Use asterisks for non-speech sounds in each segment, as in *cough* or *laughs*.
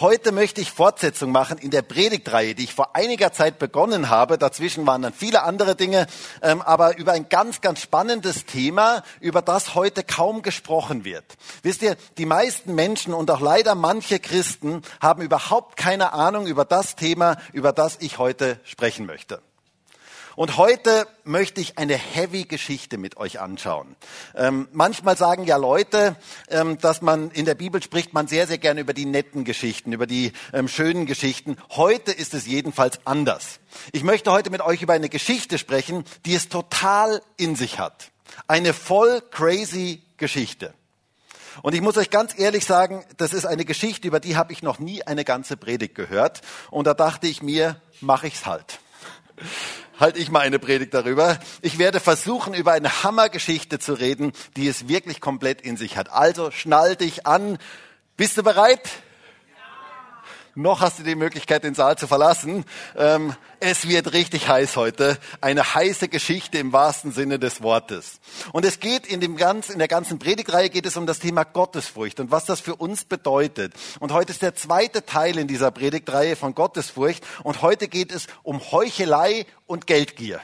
Heute möchte ich Fortsetzung machen in der Predigtreihe, die ich vor einiger Zeit begonnen habe. Dazwischen waren dann viele andere Dinge, ähm, aber über ein ganz, ganz spannendes Thema, über das heute kaum gesprochen wird. Wisst ihr, die meisten Menschen und auch leider manche Christen haben überhaupt keine Ahnung über das Thema, über das ich heute sprechen möchte. Und heute möchte ich eine heavy Geschichte mit euch anschauen. Ähm, manchmal sagen ja Leute, ähm, dass man in der Bibel spricht man sehr, sehr gerne über die netten Geschichten, über die ähm, schönen Geschichten. Heute ist es jedenfalls anders. Ich möchte heute mit euch über eine Geschichte sprechen, die es total in sich hat. Eine voll crazy Geschichte. Und ich muss euch ganz ehrlich sagen, das ist eine Geschichte, über die habe ich noch nie eine ganze Predigt gehört. Und da dachte ich mir, mache ich's halt halte ich mal eine Predigt darüber. Ich werde versuchen, über eine Hammergeschichte zu reden, die es wirklich komplett in sich hat. Also schnall dich an. Bist du bereit? Noch hast du die Möglichkeit, den Saal zu verlassen. Ähm, es wird richtig heiß heute. Eine heiße Geschichte im wahrsten Sinne des Wortes. Und es geht in, dem ganz, in der ganzen Predigtreihe geht es um das Thema Gottesfurcht und was das für uns bedeutet. Und heute ist der zweite Teil in dieser Predigtreihe von Gottesfurcht. Und heute geht es um Heuchelei und Geldgier.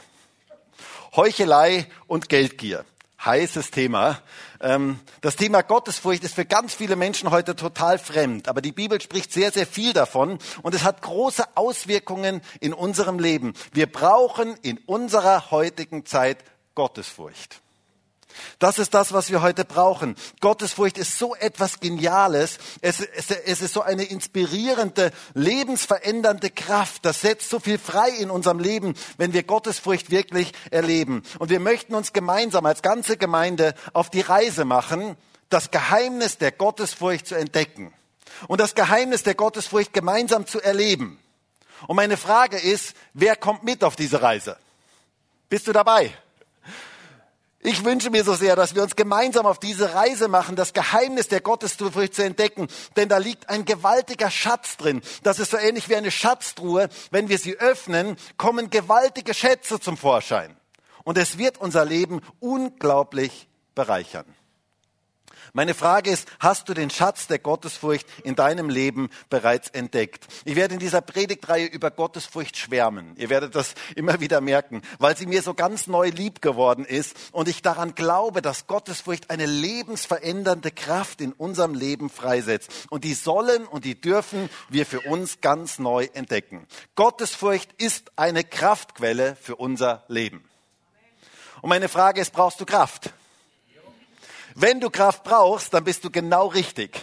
Heuchelei und Geldgier heißes Thema. Ähm, das Thema Gottesfurcht ist für ganz viele Menschen heute total fremd, aber die Bibel spricht sehr, sehr viel davon und es hat große Auswirkungen in unserem Leben. Wir brauchen in unserer heutigen Zeit Gottesfurcht. Das ist das, was wir heute brauchen. Gottesfurcht ist so etwas Geniales. Es, es, es, ist so eine inspirierende, lebensverändernde Kraft. Das setzt so viel frei in unserem Leben, wenn wir Gottesfurcht wirklich erleben. Und wir möchten uns gemeinsam als ganze Gemeinde auf die Reise machen, das Geheimnis der Gottesfurcht zu entdecken und das Geheimnis der Gottesfurcht gemeinsam zu erleben. Und meine Frage ist, wer kommt mit auf diese Reise? Bist du dabei? Ich wünsche mir so sehr, dass wir uns gemeinsam auf diese Reise machen, das Geheimnis der Gottesfurcht zu entdecken. Denn da liegt ein gewaltiger Schatz drin. Das ist so ähnlich wie eine Schatztruhe. Wenn wir sie öffnen, kommen gewaltige Schätze zum Vorschein. Und es wird unser Leben unglaublich bereichern. Meine Frage ist, hast du den Schatz der Gottesfurcht in deinem Leben bereits entdeckt? Ich werde in dieser Predigtreihe über Gottesfurcht schwärmen. Ihr werdet das immer wieder merken, weil sie mir so ganz neu lieb geworden ist und ich daran glaube, dass Gottesfurcht eine lebensverändernde Kraft in unserem Leben freisetzt. Und die sollen und die dürfen wir für uns ganz neu entdecken. Gottesfurcht ist eine Kraftquelle für unser Leben. Und meine Frage ist, brauchst du Kraft? Wenn du Kraft brauchst, dann bist du genau richtig.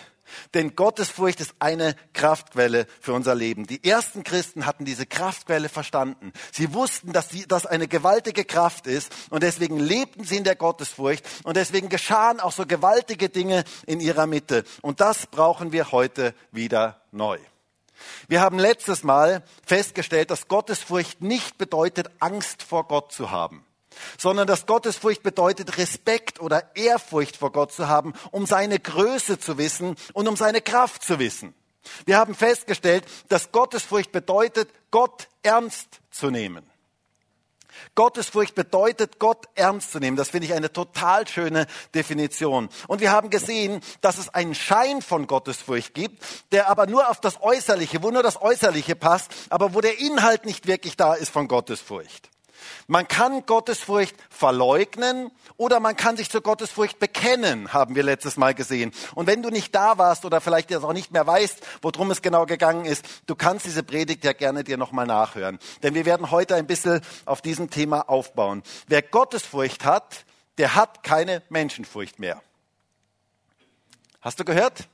Denn Gottesfurcht ist eine Kraftquelle für unser Leben. Die ersten Christen hatten diese Kraftquelle verstanden. Sie wussten, dass das eine gewaltige Kraft ist und deswegen lebten sie in der Gottesfurcht und deswegen geschahen auch so gewaltige Dinge in ihrer Mitte. Und das brauchen wir heute wieder neu. Wir haben letztes Mal festgestellt, dass Gottesfurcht nicht bedeutet, Angst vor Gott zu haben sondern dass Gottesfurcht bedeutet, Respekt oder Ehrfurcht vor Gott zu haben, um seine Größe zu wissen und um seine Kraft zu wissen. Wir haben festgestellt, dass Gottesfurcht bedeutet, Gott ernst zu nehmen. Gottesfurcht bedeutet, Gott ernst zu nehmen. Das finde ich eine total schöne Definition. Und wir haben gesehen, dass es einen Schein von Gottesfurcht gibt, der aber nur auf das Äußerliche, wo nur das Äußerliche passt, aber wo der Inhalt nicht wirklich da ist von Gottesfurcht. Man kann Gottesfurcht verleugnen oder man kann sich zur Gottesfurcht bekennen, haben wir letztes Mal gesehen. Und wenn du nicht da warst oder vielleicht jetzt auch nicht mehr weißt, worum es genau gegangen ist, du kannst diese Predigt ja gerne dir nochmal nachhören. Denn wir werden heute ein bisschen auf diesem Thema aufbauen. Wer Gottesfurcht hat, der hat keine Menschenfurcht mehr. Hast du gehört?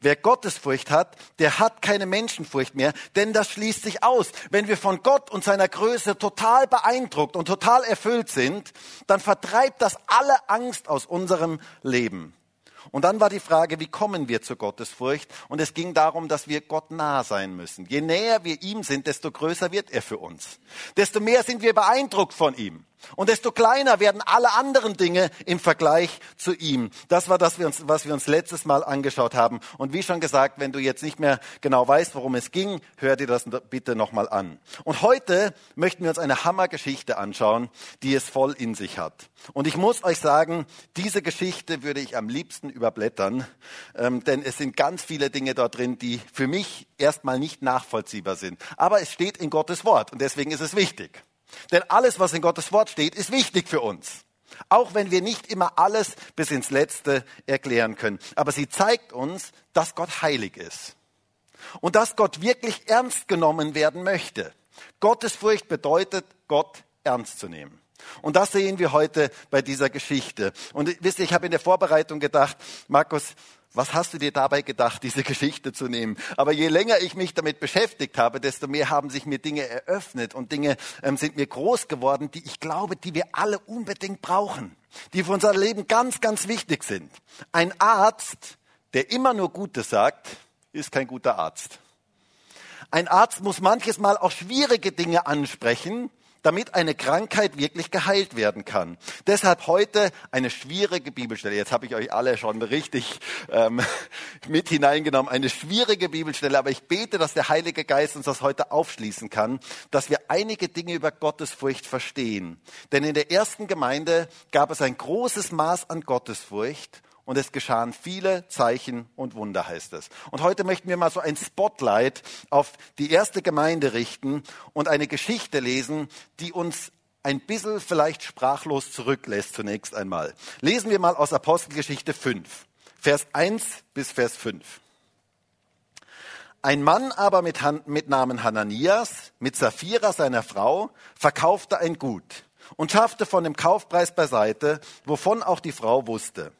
Wer Gottesfurcht hat, der hat keine Menschenfurcht mehr, denn das schließt sich aus. Wenn wir von Gott und seiner Größe total beeindruckt und total erfüllt sind, dann vertreibt das alle Angst aus unserem Leben. Und dann war die Frage, wie kommen wir zur Gottesfurcht? Und es ging darum, dass wir Gott nah sein müssen. Je näher wir ihm sind, desto größer wird er für uns. Desto mehr sind wir beeindruckt von ihm. Und desto kleiner werden alle anderen Dinge im Vergleich zu ihm. Das war das, was wir uns letztes Mal angeschaut haben. Und wie schon gesagt, wenn du jetzt nicht mehr genau weißt, worum es ging, hör dir das bitte nochmal an. Und heute möchten wir uns eine Hammergeschichte anschauen, die es voll in sich hat. Und ich muss euch sagen, diese Geschichte würde ich am liebsten überblättern, ähm, denn es sind ganz viele Dinge dort drin, die für mich erstmal nicht nachvollziehbar sind. Aber es steht in Gottes Wort und deswegen ist es wichtig. Denn alles, was in Gottes Wort steht, ist wichtig für uns. Auch wenn wir nicht immer alles bis ins Letzte erklären können. Aber sie zeigt uns, dass Gott heilig ist. Und dass Gott wirklich ernst genommen werden möchte. Gottesfurcht bedeutet, Gott ernst zu nehmen. Und das sehen wir heute bei dieser Geschichte. Und wisst ihr, ich habe in der Vorbereitung gedacht, Markus, was hast du dir dabei gedacht, diese Geschichte zu nehmen? Aber je länger ich mich damit beschäftigt habe, desto mehr haben sich mir Dinge eröffnet und Dinge ähm, sind mir groß geworden, die ich glaube, die wir alle unbedingt brauchen, die für unser Leben ganz, ganz wichtig sind. Ein Arzt, der immer nur Gutes sagt, ist kein guter Arzt. Ein Arzt muss manches Mal auch schwierige Dinge ansprechen, damit eine Krankheit wirklich geheilt werden kann. Deshalb heute eine schwierige Bibelstelle. Jetzt habe ich euch alle schon richtig ähm, *laughs* mit hineingenommen. Eine schwierige Bibelstelle, aber ich bete, dass der Heilige Geist uns das heute aufschließen kann, dass wir einige Dinge über Gottesfurcht verstehen. Denn in der ersten Gemeinde gab es ein großes Maß an Gottesfurcht und es geschahen viele Zeichen und Wunder, heißt es. Und heute möchten wir mal so ein Spotlight auf die erste Gemeinde richten und eine Geschichte lesen, die uns ein bisschen vielleicht sprachlos zurücklässt zunächst einmal. Lesen wir mal aus Apostelgeschichte 5, Vers 1 bis Vers 5. Ein Mann aber mit, Han mit Namen Hananias, mit Sapphira seiner Frau, verkaufte ein Gut und schaffte von dem Kaufpreis beiseite, wovon auch die Frau wusste.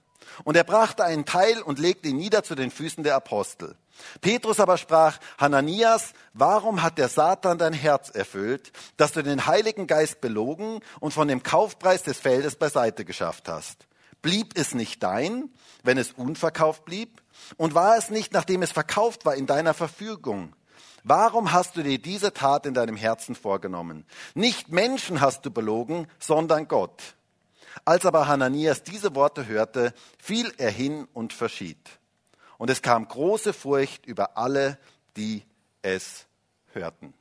Und er brachte einen Teil und legte ihn nieder zu den Füßen der Apostel. Petrus aber sprach, Hananias, warum hat der Satan dein Herz erfüllt, dass du den Heiligen Geist belogen und von dem Kaufpreis des Feldes beiseite geschafft hast? Blieb es nicht dein, wenn es unverkauft blieb? Und war es nicht, nachdem es verkauft war, in deiner Verfügung? Warum hast du dir diese Tat in deinem Herzen vorgenommen? Nicht Menschen hast du belogen, sondern Gott. Als aber Hananias diese Worte hörte, fiel er hin und verschied. Und es kam große Furcht über alle, die es hörten.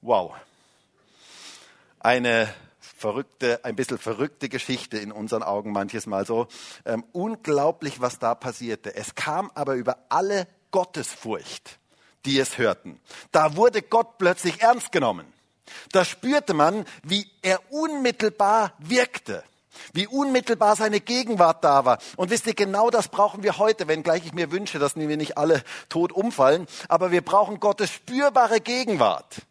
Wow. Eine verrückte, ein bisschen verrückte Geschichte in unseren Augen manches Mal so. Ähm, unglaublich, was da passierte. Es kam aber über alle Gottesfurcht, die es hörten. Da wurde Gott plötzlich ernst genommen. Da spürte man, wie er unmittelbar wirkte, wie unmittelbar seine Gegenwart da war. Und wisst ihr, genau das brauchen wir heute, wenngleich ich mir wünsche, dass wir nicht alle tot umfallen, aber wir brauchen Gottes spürbare Gegenwart.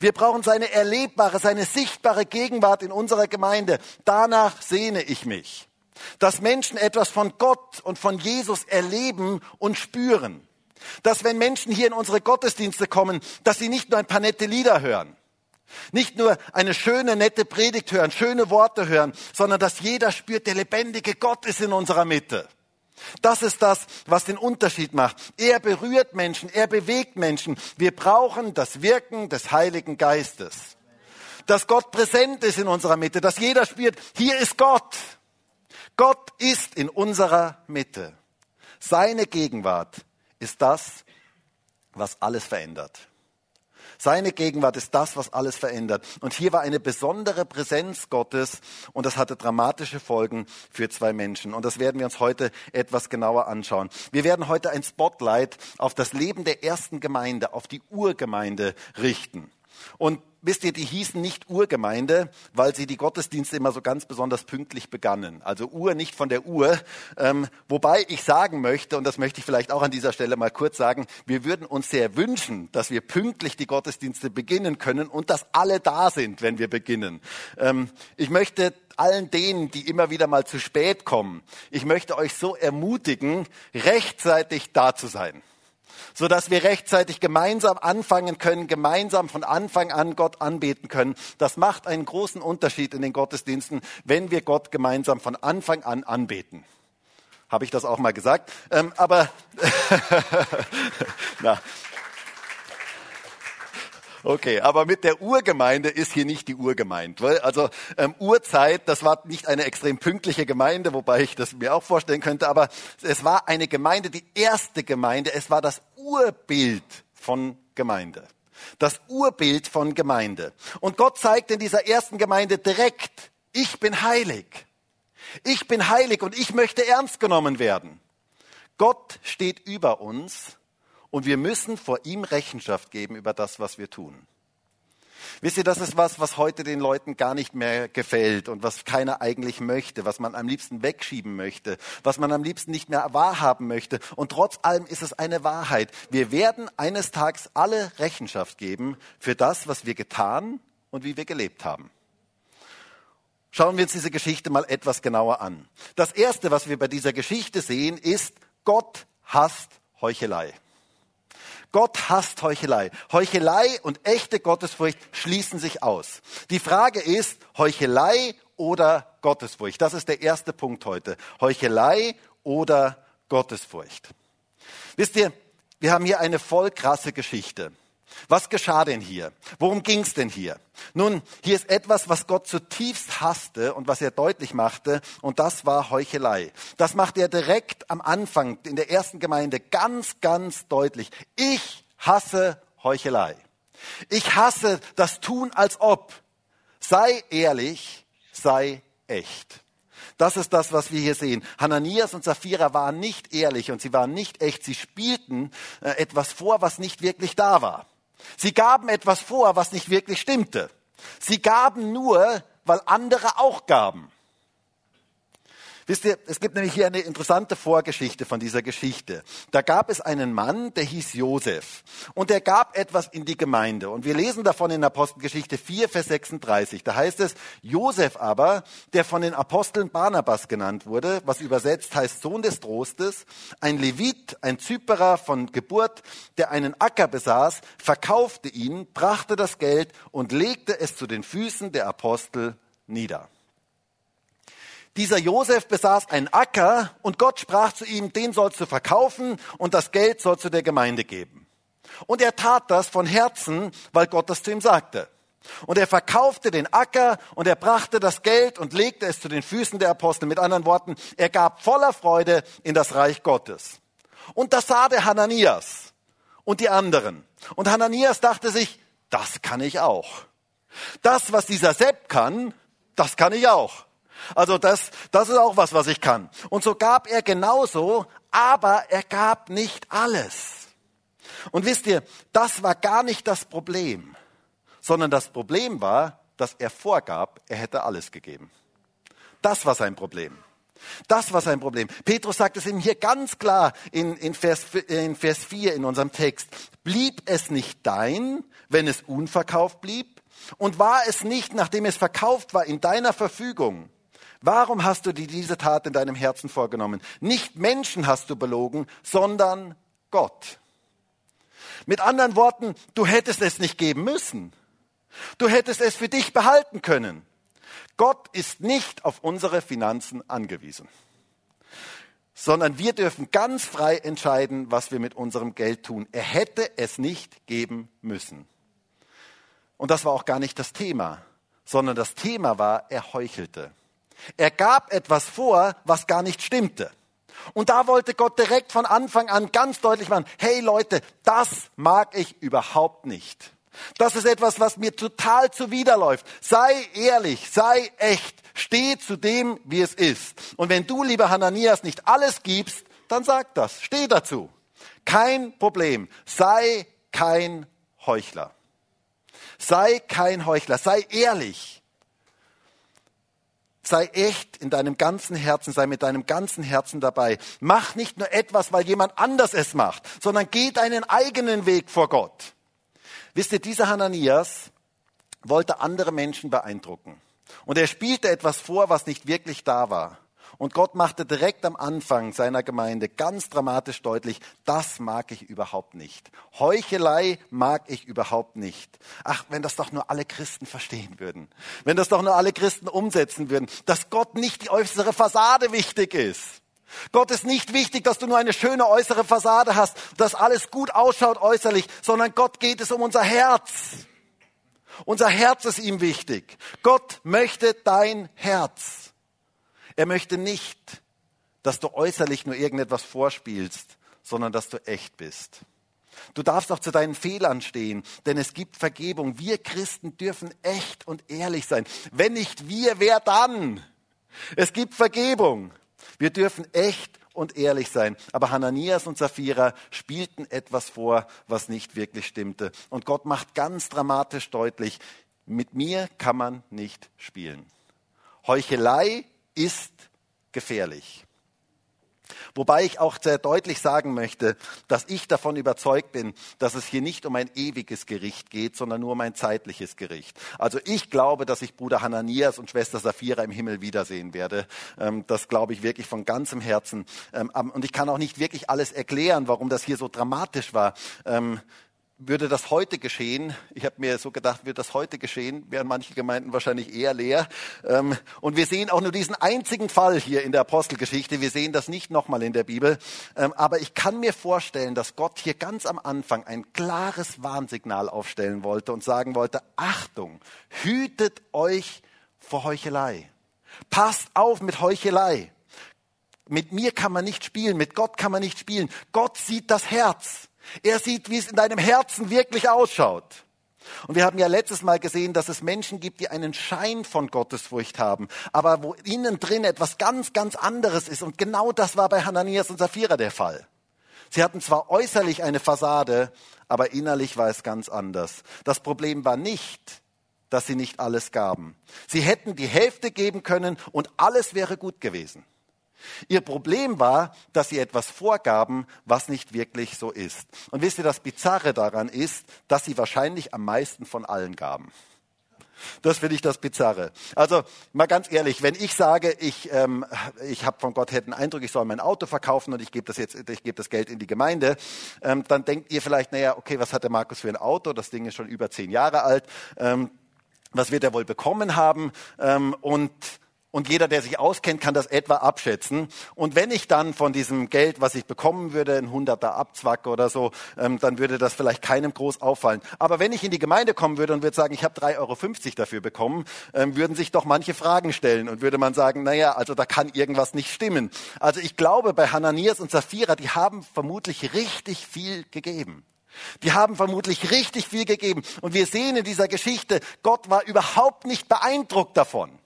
Wir brauchen seine erlebbare, seine sichtbare Gegenwart in unserer Gemeinde. Danach sehne ich mich. Dass Menschen etwas von Gott und von Jesus erleben und spüren. Dass wenn Menschen hier in unsere Gottesdienste kommen, dass sie nicht nur ein paar nette Lieder hören, nicht nur eine schöne, nette Predigt hören, schöne Worte hören, sondern dass jeder spürt, der lebendige Gott ist in unserer Mitte. Das ist das, was den Unterschied macht. Er berührt Menschen, er bewegt Menschen. Wir brauchen das Wirken des Heiligen Geistes. Dass Gott präsent ist in unserer Mitte, dass jeder spürt, hier ist Gott. Gott ist in unserer Mitte. Seine Gegenwart ist das, was alles verändert. Seine Gegenwart ist das, was alles verändert. Und hier war eine besondere Präsenz Gottes und das hatte dramatische Folgen für zwei Menschen. Und das werden wir uns heute etwas genauer anschauen. Wir werden heute ein Spotlight auf das Leben der ersten Gemeinde, auf die Urgemeinde richten. Und wisst ihr, die hießen nicht Urgemeinde, weil sie die Gottesdienste immer so ganz besonders pünktlich begannen. Also Uhr nicht von der Uhr. Ähm, wobei ich sagen möchte, und das möchte ich vielleicht auch an dieser Stelle mal kurz sagen, wir würden uns sehr wünschen, dass wir pünktlich die Gottesdienste beginnen können und dass alle da sind, wenn wir beginnen. Ähm, ich möchte allen denen, die immer wieder mal zu spät kommen, ich möchte euch so ermutigen, rechtzeitig da zu sein so dass wir rechtzeitig gemeinsam anfangen können, gemeinsam von Anfang an Gott anbeten können. Das macht einen großen Unterschied in den Gottesdiensten, wenn wir Gott gemeinsam von Anfang an anbeten. Habe ich das auch mal gesagt? Ähm, aber *laughs* na. Okay, aber mit der Urgemeinde ist hier nicht die Urgemeinde. Also ähm, Urzeit, das war nicht eine extrem pünktliche Gemeinde, wobei ich das mir auch vorstellen könnte, aber es war eine Gemeinde, die erste Gemeinde, es war das Urbild von Gemeinde. Das Urbild von Gemeinde. Und Gott zeigt in dieser ersten Gemeinde direkt, ich bin heilig. Ich bin heilig und ich möchte ernst genommen werden. Gott steht über uns und wir müssen vor ihm Rechenschaft geben über das, was wir tun. Wisst ihr, das ist was, was heute den Leuten gar nicht mehr gefällt und was keiner eigentlich möchte, was man am liebsten wegschieben möchte, was man am liebsten nicht mehr wahrhaben möchte. Und trotz allem ist es eine Wahrheit. Wir werden eines Tages alle Rechenschaft geben für das, was wir getan und wie wir gelebt haben. Schauen wir uns diese Geschichte mal etwas genauer an. Das Erste, was wir bei dieser Geschichte sehen, ist, Gott hasst Heuchelei. Gott hasst Heuchelei. Heuchelei und echte Gottesfurcht schließen sich aus. Die Frage ist, Heuchelei oder Gottesfurcht? Das ist der erste Punkt heute. Heuchelei oder Gottesfurcht. Wisst ihr, wir haben hier eine voll krasse Geschichte. Was geschah denn hier? Worum ging es denn hier? Nun, hier ist etwas, was Gott zutiefst hasste und was er deutlich machte, und das war Heuchelei. Das macht er direkt am Anfang in der ersten Gemeinde ganz, ganz deutlich. Ich hasse Heuchelei. Ich hasse das Tun als ob. Sei ehrlich, sei echt. Das ist das, was wir hier sehen. Hananias und Sapphira waren nicht ehrlich und sie waren nicht echt. Sie spielten äh, etwas vor, was nicht wirklich da war. Sie gaben etwas vor, was nicht wirklich stimmte. Sie gaben nur, weil andere auch gaben. Wisst ihr, es gibt nämlich hier eine interessante Vorgeschichte von dieser Geschichte. Da gab es einen Mann, der hieß Josef. Und der gab etwas in die Gemeinde. Und wir lesen davon in Apostelgeschichte 4, Vers 36. Da heißt es, Josef aber, der von den Aposteln Barnabas genannt wurde, was übersetzt heißt Sohn des Trostes, ein Levit, ein Zyperer von Geburt, der einen Acker besaß, verkaufte ihn, brachte das Geld und legte es zu den Füßen der Apostel nieder. Dieser Josef besaß einen Acker und Gott sprach zu ihm, den sollst du verkaufen und das Geld sollst du der Gemeinde geben. Und er tat das von Herzen, weil Gott das zu ihm sagte. Und er verkaufte den Acker und er brachte das Geld und legte es zu den Füßen der Apostel. Mit anderen Worten, er gab voller Freude in das Reich Gottes. Und das sah der Hananias und die anderen. Und Hananias dachte sich, das kann ich auch. Das, was dieser Sepp kann, das kann ich auch. Also das, das ist auch was, was ich kann. Und so gab er genauso, aber er gab nicht alles. Und wisst ihr, das war gar nicht das Problem, sondern das Problem war, dass er vorgab, er hätte alles gegeben. Das war sein Problem. Das war sein Problem. Petrus sagt es ihm hier ganz klar in, in, Vers, in Vers 4 in unserem Text. Blieb es nicht dein, wenn es unverkauft blieb? Und war es nicht, nachdem es verkauft war, in deiner Verfügung? Warum hast du dir diese Tat in deinem Herzen vorgenommen? Nicht Menschen hast du belogen, sondern Gott. Mit anderen Worten, du hättest es nicht geben müssen. Du hättest es für dich behalten können. Gott ist nicht auf unsere Finanzen angewiesen, sondern wir dürfen ganz frei entscheiden, was wir mit unserem Geld tun. Er hätte es nicht geben müssen. Und das war auch gar nicht das Thema, sondern das Thema war, er heuchelte. Er gab etwas vor, was gar nicht stimmte. Und da wollte Gott direkt von Anfang an ganz deutlich machen, hey Leute, das mag ich überhaupt nicht. Das ist etwas, was mir total zuwiderläuft. Sei ehrlich, sei echt, steh zu dem, wie es ist. Und wenn du, lieber Hananias, nicht alles gibst, dann sag das, steh dazu. Kein Problem. Sei kein Heuchler. Sei kein Heuchler, sei ehrlich. Sei echt in deinem ganzen Herzen, sei mit deinem ganzen Herzen dabei. Mach nicht nur etwas, weil jemand anders es macht, sondern geh deinen eigenen Weg vor Gott. Wisst ihr, dieser Hananias wollte andere Menschen beeindrucken. Und er spielte etwas vor, was nicht wirklich da war. Und Gott machte direkt am Anfang seiner Gemeinde ganz dramatisch deutlich, das mag ich überhaupt nicht. Heuchelei mag ich überhaupt nicht. Ach, wenn das doch nur alle Christen verstehen würden. Wenn das doch nur alle Christen umsetzen würden, dass Gott nicht die äußere Fassade wichtig ist. Gott ist nicht wichtig, dass du nur eine schöne äußere Fassade hast, dass alles gut ausschaut äußerlich, sondern Gott geht es um unser Herz. Unser Herz ist ihm wichtig. Gott möchte dein Herz. Er möchte nicht, dass du äußerlich nur irgendetwas vorspielst, sondern dass du echt bist. Du darfst auch zu deinen Fehlern stehen, denn es gibt Vergebung. Wir Christen dürfen echt und ehrlich sein. Wenn nicht wir, wer dann? Es gibt Vergebung. Wir dürfen echt und ehrlich sein. Aber Hananias und Sapphira spielten etwas vor, was nicht wirklich stimmte. Und Gott macht ganz dramatisch deutlich, mit mir kann man nicht spielen. Heuchelei ist gefährlich. Wobei ich auch sehr deutlich sagen möchte, dass ich davon überzeugt bin, dass es hier nicht um ein ewiges Gericht geht, sondern nur um ein zeitliches Gericht. Also ich glaube, dass ich Bruder Hananias und Schwester Sapphira im Himmel wiedersehen werde. Ähm, das glaube ich wirklich von ganzem Herzen. Ähm, und ich kann auch nicht wirklich alles erklären, warum das hier so dramatisch war. Würde das heute geschehen, ich habe mir so gedacht, würde das heute geschehen, wären manche Gemeinden wahrscheinlich eher leer. Ähm, und wir sehen auch nur diesen einzigen Fall hier in der Apostelgeschichte. Wir sehen das nicht nochmal in der Bibel. Ähm, aber ich kann mir vorstellen, dass Gott hier ganz am Anfang ein klares Warnsignal aufstellen wollte und sagen wollte, Achtung, hütet euch vor Heuchelei. Passt auf mit Heuchelei. Mit mir kann man nicht spielen, mit Gott kann man nicht spielen. Gott sieht das Herz. Er sieht, wie es in deinem Herzen wirklich ausschaut. Und wir haben ja letztes Mal gesehen, dass es Menschen gibt, die einen Schein von Gottesfurcht haben, aber wo innen drin etwas ganz, ganz anderes ist. Und genau das war bei Hananias und Sapphira der Fall. Sie hatten zwar äußerlich eine Fassade, aber innerlich war es ganz anders. Das Problem war nicht, dass sie nicht alles gaben. Sie hätten die Hälfte geben können und alles wäre gut gewesen. Ihr Problem war, dass sie etwas vorgaben, was nicht wirklich so ist. Und wisst ihr, das Bizarre daran ist, dass sie wahrscheinlich am meisten von allen gaben. Das finde ich das Bizarre. Also mal ganz ehrlich, wenn ich sage, ich, ähm, ich habe von Gott her den Eindruck, ich soll mein Auto verkaufen und ich gebe das jetzt, ich gebe das Geld in die Gemeinde, ähm, dann denkt ihr vielleicht, naja, okay, was hat der Markus für ein Auto? Das Ding ist schon über zehn Jahre alt. Ähm, was wird er wohl bekommen haben? Ähm, und und jeder, der sich auskennt, kann das etwa abschätzen. Und wenn ich dann von diesem Geld, was ich bekommen würde, ein Hunderter abzwacke oder so, ähm, dann würde das vielleicht keinem groß auffallen. Aber wenn ich in die Gemeinde kommen würde und würde sagen, ich habe 3,50 Euro dafür bekommen, ähm, würden sich doch manche Fragen stellen und würde man sagen, naja, also da kann irgendwas nicht stimmen. Also ich glaube, bei Hananias und Sapphira, die haben vermutlich richtig viel gegeben. Die haben vermutlich richtig viel gegeben. Und wir sehen in dieser Geschichte, Gott war überhaupt nicht beeindruckt davon.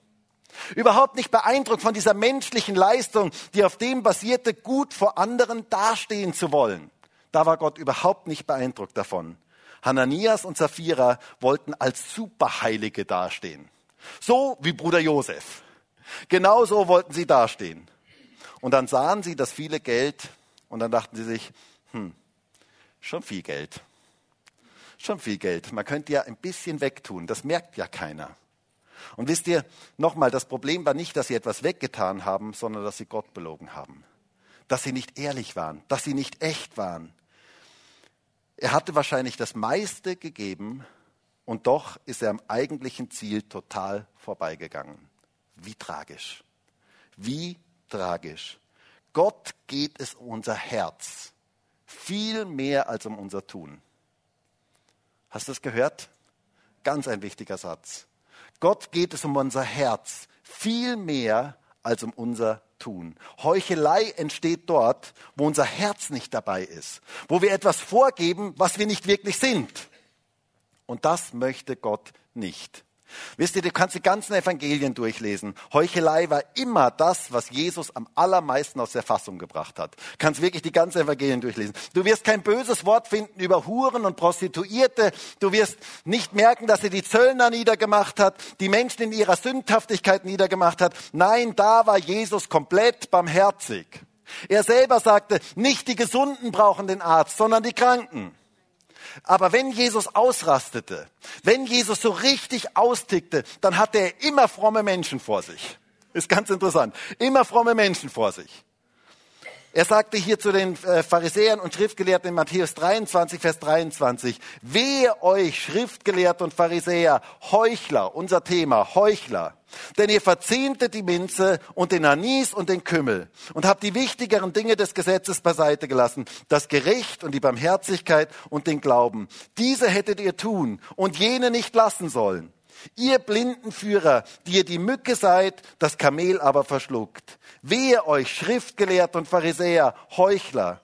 Überhaupt nicht beeindruckt von dieser menschlichen Leistung, die auf dem basierte, gut vor anderen dastehen zu wollen. Da war Gott überhaupt nicht beeindruckt davon. Hananias und Sapphira wollten als Superheilige dastehen. So wie Bruder Josef. Genauso wollten sie dastehen. Und dann sahen sie das viele Geld und dann dachten sie sich, hm, schon viel Geld. Schon viel Geld. Man könnte ja ein bisschen wegtun. Das merkt ja keiner. Und wisst ihr, nochmal, das Problem war nicht, dass sie etwas weggetan haben, sondern dass sie Gott belogen haben. Dass sie nicht ehrlich waren, dass sie nicht echt waren. Er hatte wahrscheinlich das meiste gegeben und doch ist er am eigentlichen Ziel total vorbeigegangen. Wie tragisch. Wie tragisch. Gott geht es um unser Herz. Viel mehr als um unser Tun. Hast du das gehört? Ganz ein wichtiger Satz. Gott geht es um unser Herz viel mehr als um unser Tun. Heuchelei entsteht dort, wo unser Herz nicht dabei ist, wo wir etwas vorgeben, was wir nicht wirklich sind. Und das möchte Gott nicht. Wisst ihr, du kannst die ganzen Evangelien durchlesen. Heuchelei war immer das, was Jesus am allermeisten aus der Fassung gebracht hat. Du kannst wirklich die ganzen Evangelien durchlesen. Du wirst kein böses Wort finden über Huren und Prostituierte. Du wirst nicht merken, dass er die Zöllner niedergemacht hat, die Menschen in ihrer Sündhaftigkeit niedergemacht hat. Nein, da war Jesus komplett barmherzig. Er selber sagte, nicht die Gesunden brauchen den Arzt, sondern die Kranken. Aber wenn Jesus ausrastete, wenn Jesus so richtig austickte, dann hatte er immer fromme Menschen vor sich. Ist ganz interessant. Immer fromme Menschen vor sich. Er sagte hier zu den äh, Pharisäern und Schriftgelehrten in Matthäus 23, Vers 23, wehe euch, Schriftgelehrte und Pharisäer, Heuchler, unser Thema, Heuchler. Denn ihr verzehntet die Minze und den Anis und den Kümmel und habt die wichtigeren Dinge des Gesetzes beiseite gelassen, das Gericht und die Barmherzigkeit und den Glauben. Diese hättet ihr tun und jene nicht lassen sollen. Ihr blinden Führer, die ihr die Mücke seid, das Kamel aber verschluckt. Wehe euch, Schriftgelehrte und Pharisäer, Heuchler,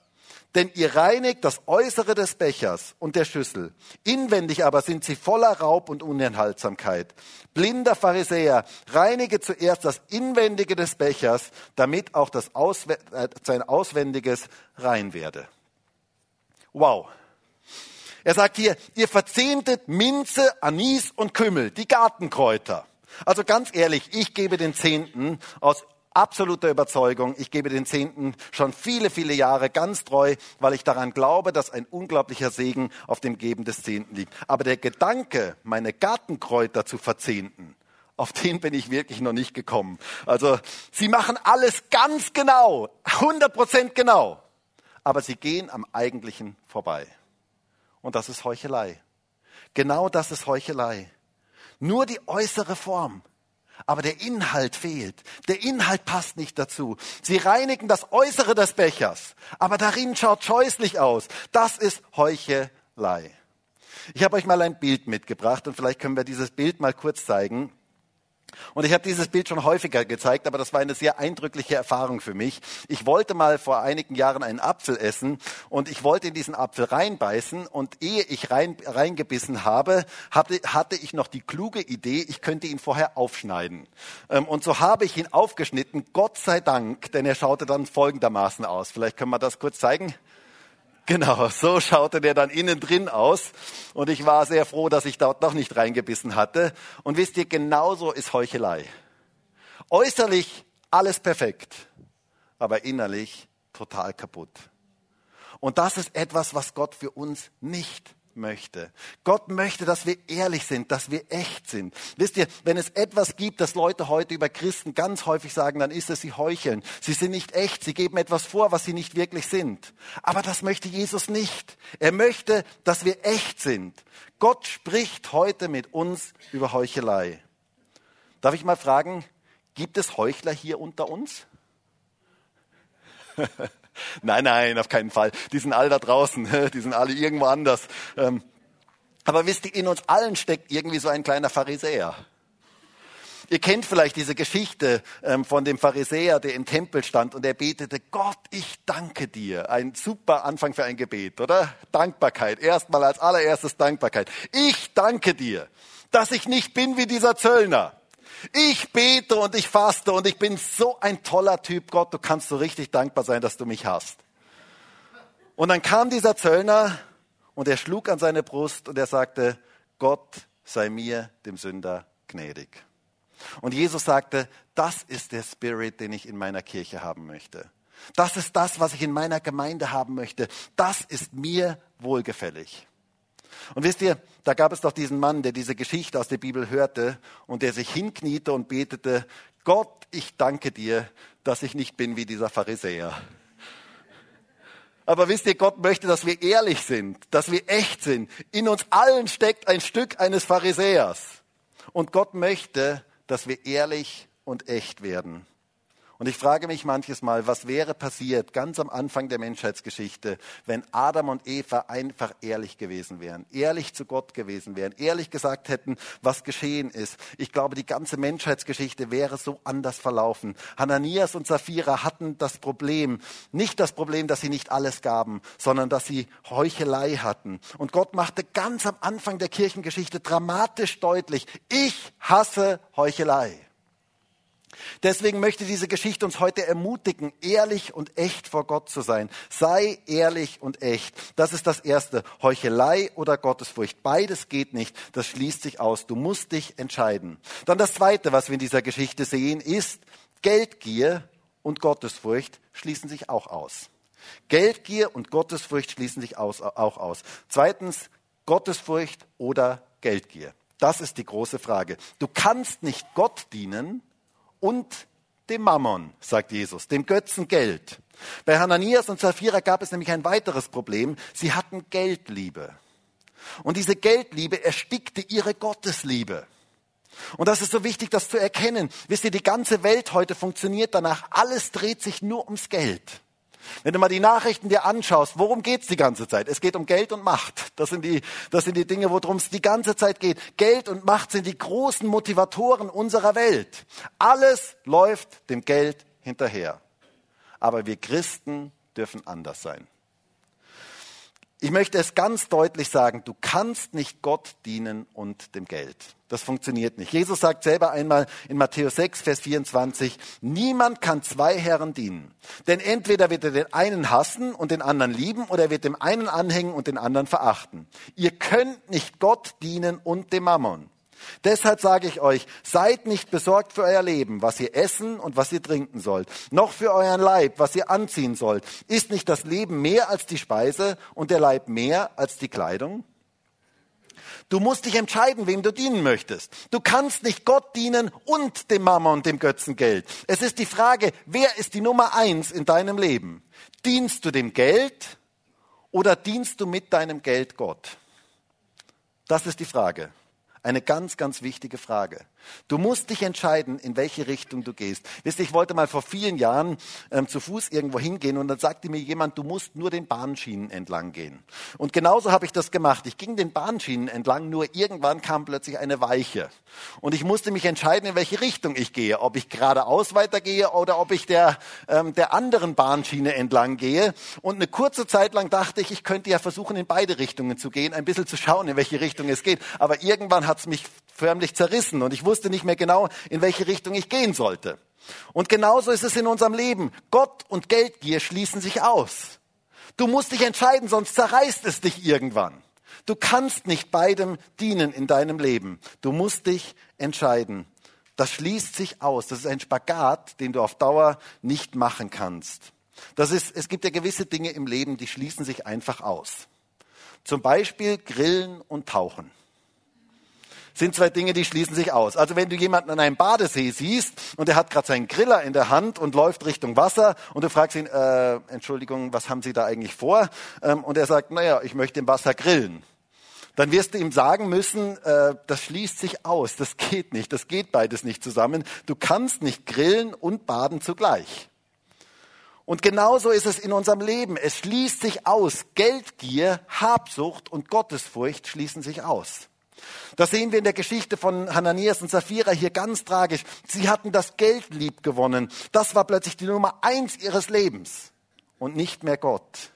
denn ihr reinigt das Äußere des Bechers und der Schüssel. Inwendig aber sind sie voller Raub und Unenthaltsamkeit. Blinder Pharisäer, reinige zuerst das Inwendige des Bechers, damit auch das Ausw äh, sein Auswendiges rein werde. Wow. Er sagt hier, ihr verzehntet Minze, Anis und Kümmel, die Gartenkräuter. Also ganz ehrlich, ich gebe den Zehnten aus absoluter Überzeugung. Ich gebe den Zehnten schon viele, viele Jahre ganz treu, weil ich daran glaube, dass ein unglaublicher Segen auf dem Geben des Zehnten liegt. Aber der Gedanke, meine Gartenkräuter zu verzehnten, auf den bin ich wirklich noch nicht gekommen. Also, sie machen alles ganz genau, 100 Prozent genau. Aber sie gehen am Eigentlichen vorbei. Und das ist Heuchelei. Genau das ist Heuchelei. Nur die äußere Form aber der Inhalt fehlt. Der Inhalt passt nicht dazu. Sie reinigen das Äußere des Bechers, aber darin schaut scheußlich aus. Das ist Heuchelei. Ich habe euch mal ein Bild mitgebracht und vielleicht können wir dieses Bild mal kurz zeigen. Und ich habe dieses Bild schon häufiger gezeigt, aber das war eine sehr eindrückliche Erfahrung für mich. Ich wollte mal vor einigen Jahren einen Apfel essen und ich wollte in diesen Apfel reinbeißen und ehe ich rein, reingebissen habe, hatte, hatte ich noch die kluge Idee, ich könnte ihn vorher aufschneiden. Ähm, und so habe ich ihn aufgeschnitten, Gott sei Dank, denn er schaute dann folgendermaßen aus. Vielleicht können wir das kurz zeigen. Genau, so schaute der dann innen drin aus. Und ich war sehr froh, dass ich dort noch nicht reingebissen hatte. Und wisst ihr, genauso ist Heuchelei. Äußerlich alles perfekt, aber innerlich total kaputt. Und das ist etwas, was Gott für uns nicht möchte. Gott möchte, dass wir ehrlich sind, dass wir echt sind. Wisst ihr, wenn es etwas gibt, das Leute heute über Christen ganz häufig sagen, dann ist es, sie heucheln. Sie sind nicht echt, sie geben etwas vor, was sie nicht wirklich sind. Aber das möchte Jesus nicht. Er möchte, dass wir echt sind. Gott spricht heute mit uns über Heuchelei. Darf ich mal fragen, gibt es Heuchler hier unter uns? *laughs* Nein, nein, auf keinen Fall. Die sind alle da draußen, *laughs* die sind alle irgendwo anders. Ähm, aber wisst ihr, in uns allen steckt irgendwie so ein kleiner Pharisäer. Ihr kennt vielleicht diese Geschichte ähm, von dem Pharisäer, der im Tempel stand und er betete, Gott, ich danke dir. Ein super Anfang für ein Gebet, oder? Dankbarkeit. Erstmal als allererstes Dankbarkeit. Ich danke dir, dass ich nicht bin wie dieser Zöllner. Ich bete und ich faste und ich bin so ein toller Typ, Gott, du kannst so richtig dankbar sein, dass du mich hast. Und dann kam dieser Zöllner und er schlug an seine Brust und er sagte, Gott sei mir, dem Sünder, gnädig. Und Jesus sagte, das ist der Spirit, den ich in meiner Kirche haben möchte. Das ist das, was ich in meiner Gemeinde haben möchte. Das ist mir wohlgefällig. Und wisst ihr, da gab es doch diesen Mann, der diese Geschichte aus der Bibel hörte und der sich hinkniete und betete, Gott, ich danke dir, dass ich nicht bin wie dieser Pharisäer. Aber wisst ihr, Gott möchte, dass wir ehrlich sind, dass wir echt sind. In uns allen steckt ein Stück eines Pharisäers. Und Gott möchte, dass wir ehrlich und echt werden. Und ich frage mich manches Mal, was wäre passiert ganz am Anfang der Menschheitsgeschichte, wenn Adam und Eva einfach ehrlich gewesen wären, ehrlich zu Gott gewesen wären, ehrlich gesagt hätten, was geschehen ist. Ich glaube, die ganze Menschheitsgeschichte wäre so anders verlaufen. Hananias und Sapphira hatten das Problem, nicht das Problem, dass sie nicht alles gaben, sondern dass sie Heuchelei hatten. Und Gott machte ganz am Anfang der Kirchengeschichte dramatisch deutlich, ich hasse Heuchelei. Deswegen möchte diese Geschichte uns heute ermutigen, ehrlich und echt vor Gott zu sein. Sei ehrlich und echt. Das ist das Erste. Heuchelei oder Gottesfurcht. Beides geht nicht. Das schließt sich aus. Du musst dich entscheiden. Dann das Zweite, was wir in dieser Geschichte sehen, ist Geldgier und Gottesfurcht schließen sich auch aus. Geldgier und Gottesfurcht schließen sich aus, auch aus. Zweitens, Gottesfurcht oder Geldgier. Das ist die große Frage. Du kannst nicht Gott dienen und dem Mammon, sagt Jesus, dem Götzen Geld. Bei Hananias und Sapphira gab es nämlich ein weiteres Problem. Sie hatten Geldliebe. Und diese Geldliebe erstickte ihre Gottesliebe. Und das ist so wichtig, das zu erkennen. Wisst ihr, die ganze Welt heute funktioniert danach. Alles dreht sich nur ums Geld. Wenn du mal die Nachrichten dir anschaust, worum geht's die ganze Zeit? Es geht um Geld und Macht. Das sind die, das sind die Dinge, worum es die ganze Zeit geht. Geld und Macht sind die großen Motivatoren unserer Welt. Alles läuft dem Geld hinterher. Aber wir Christen dürfen anders sein. Ich möchte es ganz deutlich sagen, du kannst nicht Gott dienen und dem Geld. Das funktioniert nicht. Jesus sagt selber einmal in Matthäus 6, Vers 24, niemand kann zwei Herren dienen. Denn entweder wird er den einen hassen und den anderen lieben oder er wird dem einen anhängen und den anderen verachten. Ihr könnt nicht Gott dienen und dem Mammon. Deshalb sage ich euch, seid nicht besorgt für euer Leben, was ihr essen und was ihr trinken sollt, noch für euren Leib, was ihr anziehen sollt. Ist nicht das Leben mehr als die Speise und der Leib mehr als die Kleidung? Du musst dich entscheiden, wem du dienen möchtest. Du kannst nicht Gott dienen und dem Mama und dem Götzengeld. Es ist die Frage, wer ist die Nummer eins in deinem Leben? Dienst du dem Geld oder dienst du mit deinem Geld Gott? Das ist die Frage. Eine ganz, ganz wichtige Frage. Du musst dich entscheiden, in welche Richtung du gehst. Wisst ihr, ich wollte mal vor vielen Jahren ähm, zu Fuß irgendwo hingehen und dann sagte mir jemand, du musst nur den Bahnschienen entlang gehen. Und genauso habe ich das gemacht. Ich ging den Bahnschienen entlang, nur irgendwann kam plötzlich eine Weiche. Und ich musste mich entscheiden, in welche Richtung ich gehe. Ob ich geradeaus weitergehe oder ob ich der, ähm, der anderen Bahnschiene entlang gehe. Und eine kurze Zeit lang dachte ich, ich könnte ja versuchen, in beide Richtungen zu gehen, ein bisschen zu schauen, in welche Richtung es geht. Aber irgendwann hat hat's mich förmlich zerrissen und ich wusste nicht mehr genau, in welche Richtung ich gehen sollte. Und genauso ist es in unserem Leben. Gott und Geldgier schließen sich aus. Du musst dich entscheiden, sonst zerreißt es dich irgendwann. Du kannst nicht beidem dienen in deinem Leben. Du musst dich entscheiden. Das schließt sich aus. Das ist ein Spagat, den du auf Dauer nicht machen kannst. Das ist, es gibt ja gewisse Dinge im Leben, die schließen sich einfach aus. Zum Beispiel Grillen und Tauchen sind zwei Dinge, die schließen sich aus. Also wenn du jemanden an einem Badesee siehst und er hat gerade seinen Griller in der Hand und läuft Richtung Wasser und du fragst ihn, äh, Entschuldigung, was haben Sie da eigentlich vor? Ähm, und er sagt, naja, ich möchte im Wasser grillen dann wirst du ihm sagen müssen, äh, das schließt sich aus, das geht nicht, das geht beides nicht zusammen. Du kannst nicht grillen und baden zugleich. Und genauso ist es in unserem Leben. Es schließt sich aus. Geldgier, Habsucht und Gottesfurcht schließen sich aus. Das sehen wir in der Geschichte von Hananias und Sapphira hier ganz tragisch. Sie hatten das Geld lieb gewonnen. Das war plötzlich die Nummer eins ihres Lebens und nicht mehr Gott.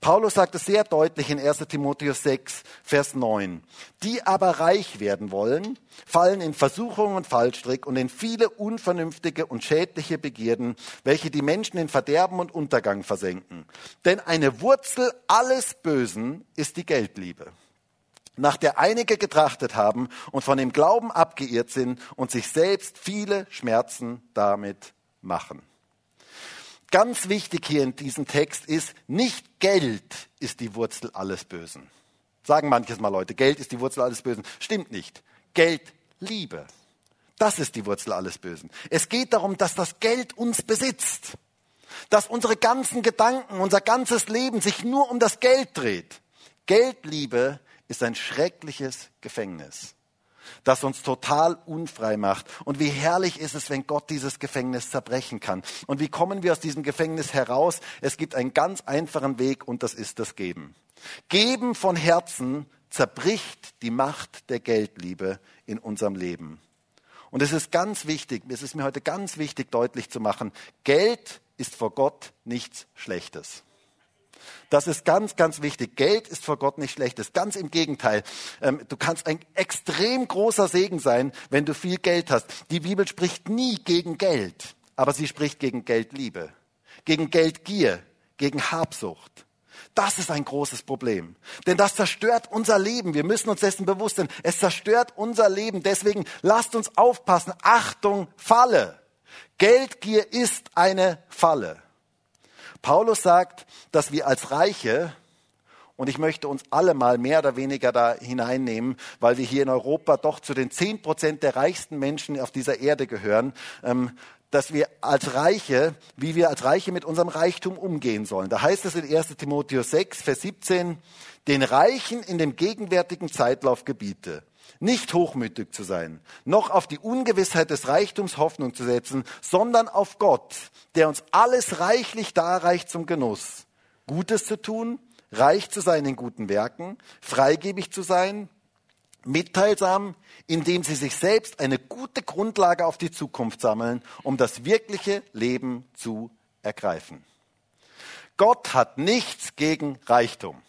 Paulus sagt es sehr deutlich in 1 Timotheus 6, Vers 9. Die aber reich werden wollen, fallen in Versuchung und Fallstrick und in viele unvernünftige und schädliche Begierden, welche die Menschen in Verderben und Untergang versenken. Denn eine Wurzel alles Bösen ist die Geldliebe nach der einige getrachtet haben und von dem Glauben abgeirrt sind und sich selbst viele Schmerzen damit machen. Ganz wichtig hier in diesem Text ist, nicht Geld ist die Wurzel alles Bösen. Sagen manches Mal Leute, Geld ist die Wurzel alles Bösen. Stimmt nicht. Geld, Liebe. Das ist die Wurzel alles Bösen. Es geht darum, dass das Geld uns besitzt. Dass unsere ganzen Gedanken, unser ganzes Leben sich nur um das Geld dreht. Geldliebe ist ein schreckliches Gefängnis, das uns total unfrei macht. Und wie herrlich ist es, wenn Gott dieses Gefängnis zerbrechen kann. Und wie kommen wir aus diesem Gefängnis heraus? Es gibt einen ganz einfachen Weg und das ist das Geben. Geben von Herzen zerbricht die Macht der Geldliebe in unserem Leben. Und es ist ganz wichtig, es ist mir heute ganz wichtig deutlich zu machen, Geld ist vor Gott nichts Schlechtes. Das ist ganz, ganz wichtig. Geld ist vor Gott nicht schlechtes. Ganz im Gegenteil. Ähm, du kannst ein extrem großer Segen sein, wenn du viel Geld hast. Die Bibel spricht nie gegen Geld, aber sie spricht gegen Geldliebe, gegen Geldgier, gegen Habsucht. Das ist ein großes Problem. Denn das zerstört unser Leben. Wir müssen uns dessen bewusst sein. Es zerstört unser Leben. Deswegen lasst uns aufpassen. Achtung, Falle. Geldgier ist eine Falle. Paulus sagt, dass wir als Reiche, und ich möchte uns alle mal mehr oder weniger da hineinnehmen, weil wir hier in Europa doch zu den zehn Prozent der reichsten Menschen auf dieser Erde gehören, ähm, dass wir als Reiche, wie wir als Reiche mit unserem Reichtum umgehen sollen. Da heißt es in 1 Timotheus 6, Vers 17, den Reichen in dem gegenwärtigen Zeitlauf gebiete, nicht hochmütig zu sein, noch auf die Ungewissheit des Reichtums Hoffnung zu setzen, sondern auf Gott, der uns alles reichlich darreicht zum Genuss, Gutes zu tun, reich zu sein in guten Werken, freigebig zu sein, mitteilsam, indem sie sich selbst eine gute Grundlage auf die Zukunft sammeln, um das wirkliche Leben zu ergreifen. Gott hat nichts gegen Reichtum.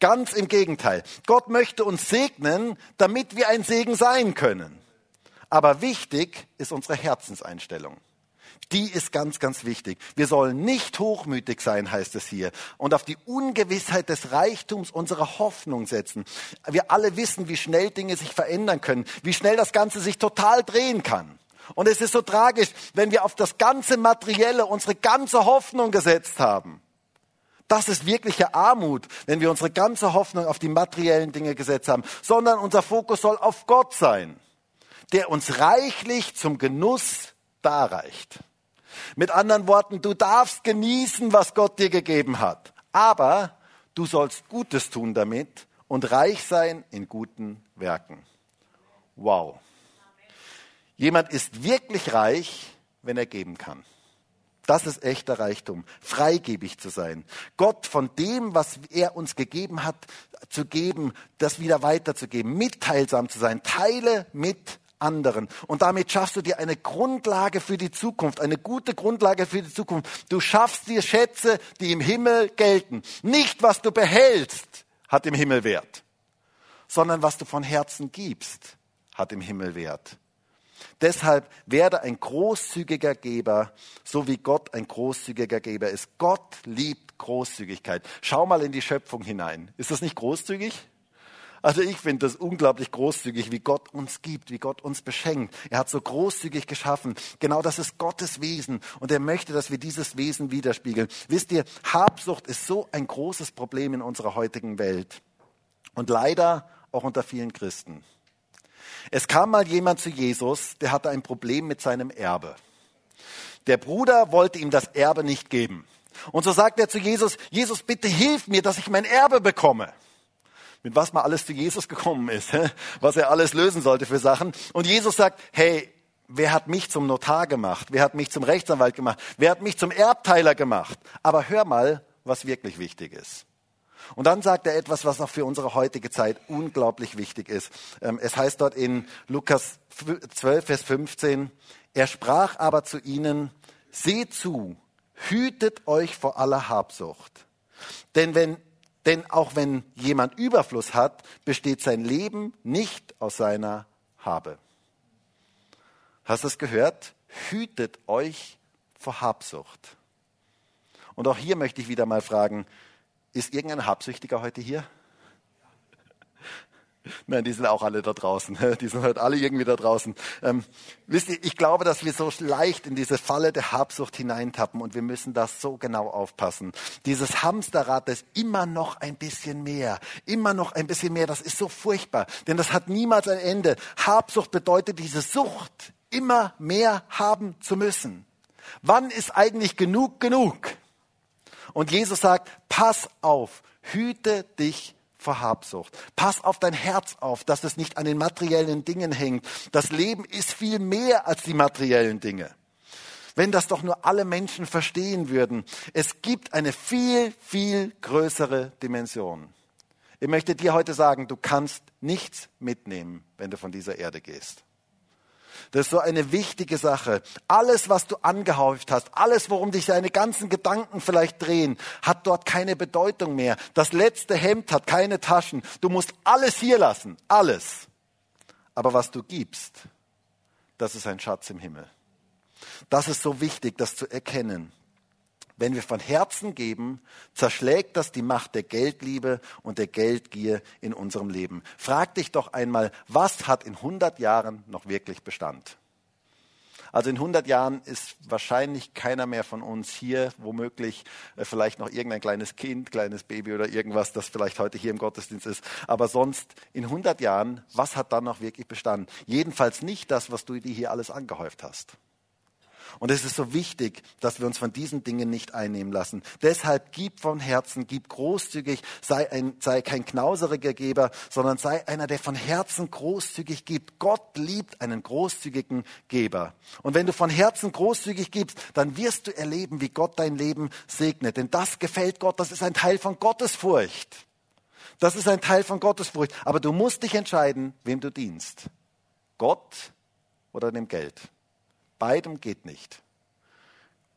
Ganz im Gegenteil. Gott möchte uns segnen, damit wir ein Segen sein können. Aber wichtig ist unsere Herzenseinstellung. Die ist ganz, ganz wichtig. Wir sollen nicht hochmütig sein, heißt es hier, und auf die Ungewissheit des Reichtums unsere Hoffnung setzen. Wir alle wissen, wie schnell Dinge sich verändern können, wie schnell das Ganze sich total drehen kann. Und es ist so tragisch, wenn wir auf das ganze Materielle unsere ganze Hoffnung gesetzt haben. Das ist wirkliche Armut, wenn wir unsere ganze Hoffnung auf die materiellen Dinge gesetzt haben, sondern unser Fokus soll auf Gott sein, der uns reichlich zum Genuss darreicht. Mit anderen Worten, du darfst genießen, was Gott dir gegeben hat. Aber du sollst Gutes tun damit und reich sein in guten Werken. Wow. Jemand ist wirklich reich, wenn er geben kann. Das ist echter Reichtum, freigebig zu sein. Gott von dem, was er uns gegeben hat, zu geben, das wieder weiterzugeben, mitteilsam zu sein. Teile mit anderen. Und damit schaffst du dir eine Grundlage für die Zukunft, eine gute Grundlage für die Zukunft. Du schaffst dir Schätze, die im Himmel gelten. Nicht, was du behältst, hat im Himmel Wert, sondern was du von Herzen gibst, hat im Himmel Wert. Deshalb werde ein großzügiger Geber, so wie Gott ein großzügiger Geber ist. Gott liebt Großzügigkeit. Schau mal in die Schöpfung hinein. Ist das nicht großzügig? Also ich finde das unglaublich großzügig, wie Gott uns gibt, wie Gott uns beschenkt. Er hat so großzügig geschaffen. Genau das ist Gottes Wesen und er möchte, dass wir dieses Wesen widerspiegeln. Wisst ihr, Habsucht ist so ein großes Problem in unserer heutigen Welt und leider auch unter vielen Christen. Es kam mal jemand zu Jesus, der hatte ein Problem mit seinem Erbe. Der Bruder wollte ihm das Erbe nicht geben. Und so sagt er zu Jesus, Jesus, bitte hilf mir, dass ich mein Erbe bekomme mit was man alles zu Jesus gekommen ist, was er alles lösen sollte für Sachen. Und Jesus sagt, hey, wer hat mich zum Notar gemacht? Wer hat mich zum Rechtsanwalt gemacht? Wer hat mich zum Erbteiler gemacht? Aber hör mal, was wirklich wichtig ist. Und dann sagt er etwas, was auch für unsere heutige Zeit unglaublich wichtig ist. Ähm, es heißt dort in Lukas 12, Vers 15, er sprach aber zu ihnen, seht zu, hütet euch vor aller Habsucht. Denn wenn denn auch wenn jemand Überfluss hat, besteht sein Leben nicht aus seiner Habe. Hast du es gehört? Hütet euch vor Habsucht. Und auch hier möchte ich wieder mal fragen, ist irgendein Habsüchtiger heute hier? Nein, die sind auch alle da draußen. *laughs* Die sind halt alle irgendwie da draußen. Ähm, wisst ihr, ich glaube, dass wir so leicht in diese Falle der Habsucht hineintappen und wir müssen das so genau aufpassen. Dieses Hamsterrad, das immer noch ein bisschen mehr, immer noch ein bisschen mehr, das ist so furchtbar, denn das hat niemals ein Ende. Habsucht bedeutet diese Sucht, immer mehr haben zu müssen. Wann ist eigentlich genug genug? Und Jesus sagt, pass auf, hüte dich vor Habsucht. Pass auf dein Herz auf, dass es nicht an den materiellen Dingen hängt. Das Leben ist viel mehr als die materiellen Dinge. Wenn das doch nur alle Menschen verstehen würden. Es gibt eine viel, viel größere Dimension. Ich möchte dir heute sagen, du kannst nichts mitnehmen, wenn du von dieser Erde gehst. Das ist so eine wichtige Sache. Alles, was du angehäuft hast, alles, worum dich deine ganzen Gedanken vielleicht drehen, hat dort keine Bedeutung mehr. Das letzte Hemd hat keine Taschen. Du musst alles hier lassen. Alles. Aber was du gibst, das ist ein Schatz im Himmel. Das ist so wichtig, das zu erkennen. Wenn wir von Herzen geben, zerschlägt das die Macht der Geldliebe und der Geldgier in unserem Leben. Frag dich doch einmal, was hat in 100 Jahren noch wirklich Bestand? Also in 100 Jahren ist wahrscheinlich keiner mehr von uns hier, womöglich äh, vielleicht noch irgendein kleines Kind, kleines Baby oder irgendwas, das vielleicht heute hier im Gottesdienst ist. Aber sonst in 100 Jahren, was hat dann noch wirklich Bestand? Jedenfalls nicht das, was du dir hier alles angehäuft hast. Und es ist so wichtig, dass wir uns von diesen Dingen nicht einnehmen lassen. Deshalb gib von Herzen, gib großzügig, sei, ein, sei kein knauseriger Geber, sondern sei einer, der von Herzen großzügig gibt. Gott liebt einen großzügigen Geber. Und wenn du von Herzen großzügig gibst, dann wirst du erleben, wie Gott dein Leben segnet. Denn das gefällt Gott, das ist ein Teil von Gottesfurcht. Das ist ein Teil von Gottesfurcht. Aber du musst dich entscheiden, wem du dienst. Gott oder dem Geld. Beidem geht nicht.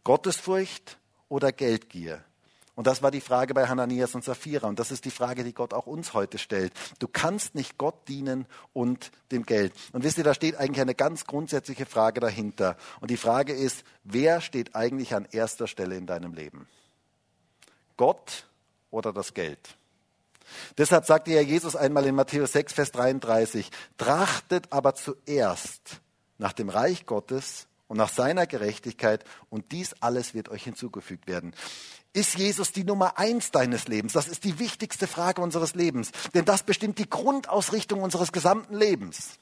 Gottesfurcht oder Geldgier. Und das war die Frage bei Hananias und Sapphira. Und das ist die Frage, die Gott auch uns heute stellt. Du kannst nicht Gott dienen und dem Geld. Und wisst ihr, da steht eigentlich eine ganz grundsätzliche Frage dahinter. Und die Frage ist, wer steht eigentlich an erster Stelle in deinem Leben? Gott oder das Geld? Deshalb sagte ja Jesus einmal in Matthäus 6, Vers 33, trachtet aber zuerst nach dem Reich Gottes und nach seiner Gerechtigkeit und dies alles wird euch hinzugefügt werden. Ist Jesus die Nummer eins deines Lebens? Das ist die wichtigste Frage unseres Lebens, denn das bestimmt die Grundausrichtung unseres gesamten Lebens.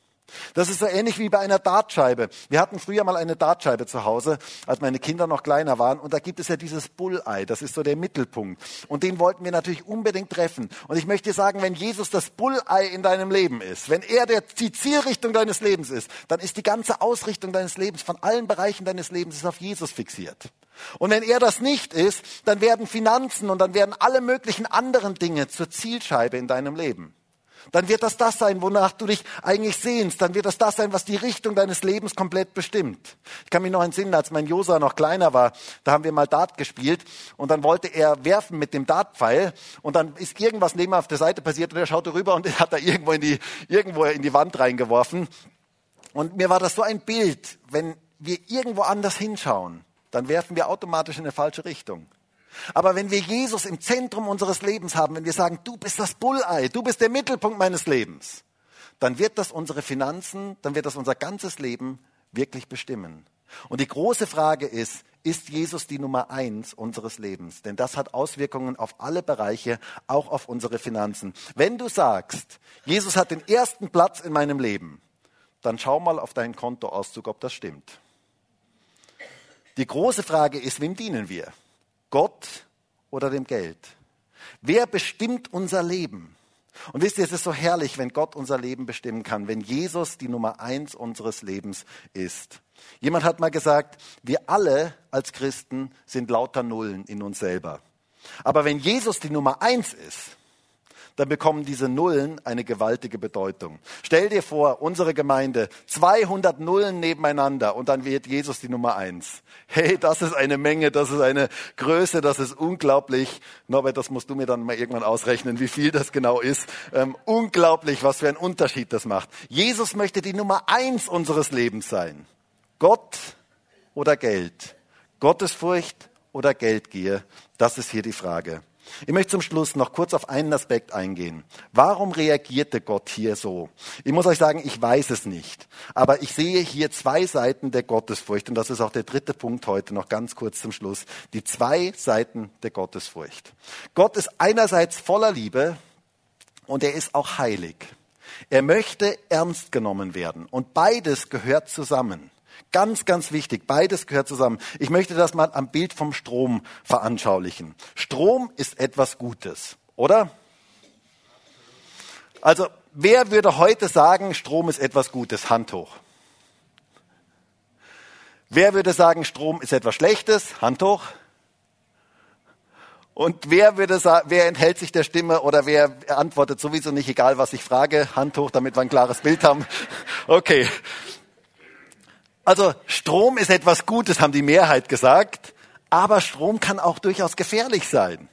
Das ist so ähnlich wie bei einer Dartscheibe. Wir hatten früher mal eine Dartscheibe zu Hause, als meine Kinder noch kleiner waren. Und da gibt es ja dieses Bullei. Das ist so der Mittelpunkt. Und den wollten wir natürlich unbedingt treffen. Und ich möchte sagen, wenn Jesus das Bullei in deinem Leben ist, wenn er der, die Zielrichtung deines Lebens ist, dann ist die ganze Ausrichtung deines Lebens von allen Bereichen deines Lebens auf Jesus fixiert. Und wenn er das nicht ist, dann werden Finanzen und dann werden alle möglichen anderen Dinge zur Zielscheibe in deinem Leben dann wird das das sein, wonach du dich eigentlich sehnst. Dann wird das das sein, was die Richtung deines Lebens komplett bestimmt. Ich kann mich noch entsinnen, als mein Josa noch kleiner war, da haben wir mal Dart gespielt und dann wollte er werfen mit dem Dartpfeil und dann ist irgendwas neben auf der Seite passiert und er schaute rüber und *laughs* hat da irgendwo in die, irgendwo in die Wand reingeworfen. Und mir war das so ein Bild, wenn wir irgendwo anders hinschauen, dann werfen wir automatisch in eine falsche Richtung. Aber wenn wir Jesus im Zentrum unseres Lebens haben, wenn wir sagen, du bist das Bullei, du bist der Mittelpunkt meines Lebens, dann wird das unsere Finanzen, dann wird das unser ganzes Leben wirklich bestimmen. Und die große Frage ist, ist Jesus die Nummer eins unseres Lebens? Denn das hat Auswirkungen auf alle Bereiche, auch auf unsere Finanzen. Wenn du sagst, Jesus hat den ersten Platz in meinem Leben, dann schau mal auf deinen Kontoauszug, ob das stimmt. Die große Frage ist, wem dienen wir? Gott oder dem Geld? Wer bestimmt unser Leben? Und wisst ihr, es ist so herrlich, wenn Gott unser Leben bestimmen kann, wenn Jesus die Nummer eins unseres Lebens ist. Jemand hat mal gesagt, wir alle als Christen sind lauter Nullen in uns selber. Aber wenn Jesus die Nummer eins ist, dann bekommen diese Nullen eine gewaltige Bedeutung. Stell dir vor, unsere Gemeinde, 200 Nullen nebeneinander und dann wird Jesus die Nummer eins. Hey, das ist eine Menge, das ist eine Größe, das ist unglaublich. Norbert, das musst du mir dann mal irgendwann ausrechnen, wie viel das genau ist. Ähm, unglaublich, was für einen Unterschied das macht. Jesus möchte die Nummer eins unseres Lebens sein. Gott oder Geld? Gottesfurcht oder Geldgier? Das ist hier die Frage. Ich möchte zum Schluss noch kurz auf einen Aspekt eingehen. Warum reagierte Gott hier so? Ich muss euch sagen, ich weiß es nicht. Aber ich sehe hier zwei Seiten der Gottesfurcht. Und das ist auch der dritte Punkt heute noch ganz kurz zum Schluss. Die zwei Seiten der Gottesfurcht. Gott ist einerseits voller Liebe und er ist auch heilig. Er möchte ernst genommen werden. Und beides gehört zusammen. Ganz, ganz wichtig. Beides gehört zusammen. Ich möchte das mal am Bild vom Strom veranschaulichen. Strom ist etwas Gutes, oder? Also, wer würde heute sagen, Strom ist etwas Gutes? Hand hoch. Wer würde sagen, Strom ist etwas Schlechtes? Hand hoch. Und wer würde wer enthält sich der Stimme oder wer antwortet sowieso nicht, egal was ich frage? Hand hoch, damit wir ein klares Bild haben. *laughs* Okay. Also Strom ist etwas Gutes, haben die Mehrheit gesagt, aber Strom kann auch durchaus gefährlich sein.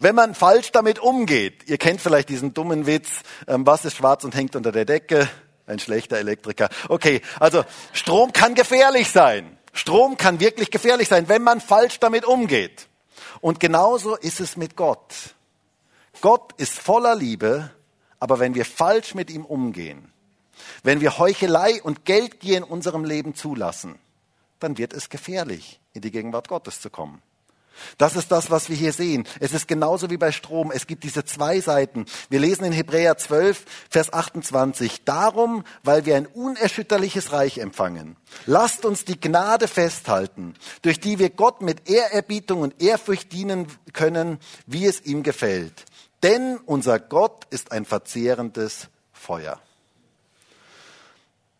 Wenn man falsch damit umgeht, ihr kennt vielleicht diesen dummen Witz, ähm, was ist schwarz und hängt unter der Decke? Ein schlechter Elektriker. Okay, also Strom kann gefährlich sein. Strom kann wirklich gefährlich sein, wenn man falsch damit umgeht. Und genauso ist es mit Gott. Gott ist voller Liebe, aber wenn wir falsch mit ihm umgehen, wenn wir Heuchelei und Geldgier in unserem Leben zulassen, dann wird es gefährlich, in die Gegenwart Gottes zu kommen. Das ist das, was wir hier sehen. Es ist genauso wie bei Strom. Es gibt diese zwei Seiten. Wir lesen in Hebräer 12, Vers 28. Darum, weil wir ein unerschütterliches Reich empfangen, lasst uns die Gnade festhalten, durch die wir Gott mit Ehrerbietung und Ehrfurcht dienen können, wie es ihm gefällt. Denn unser Gott ist ein verzehrendes Feuer.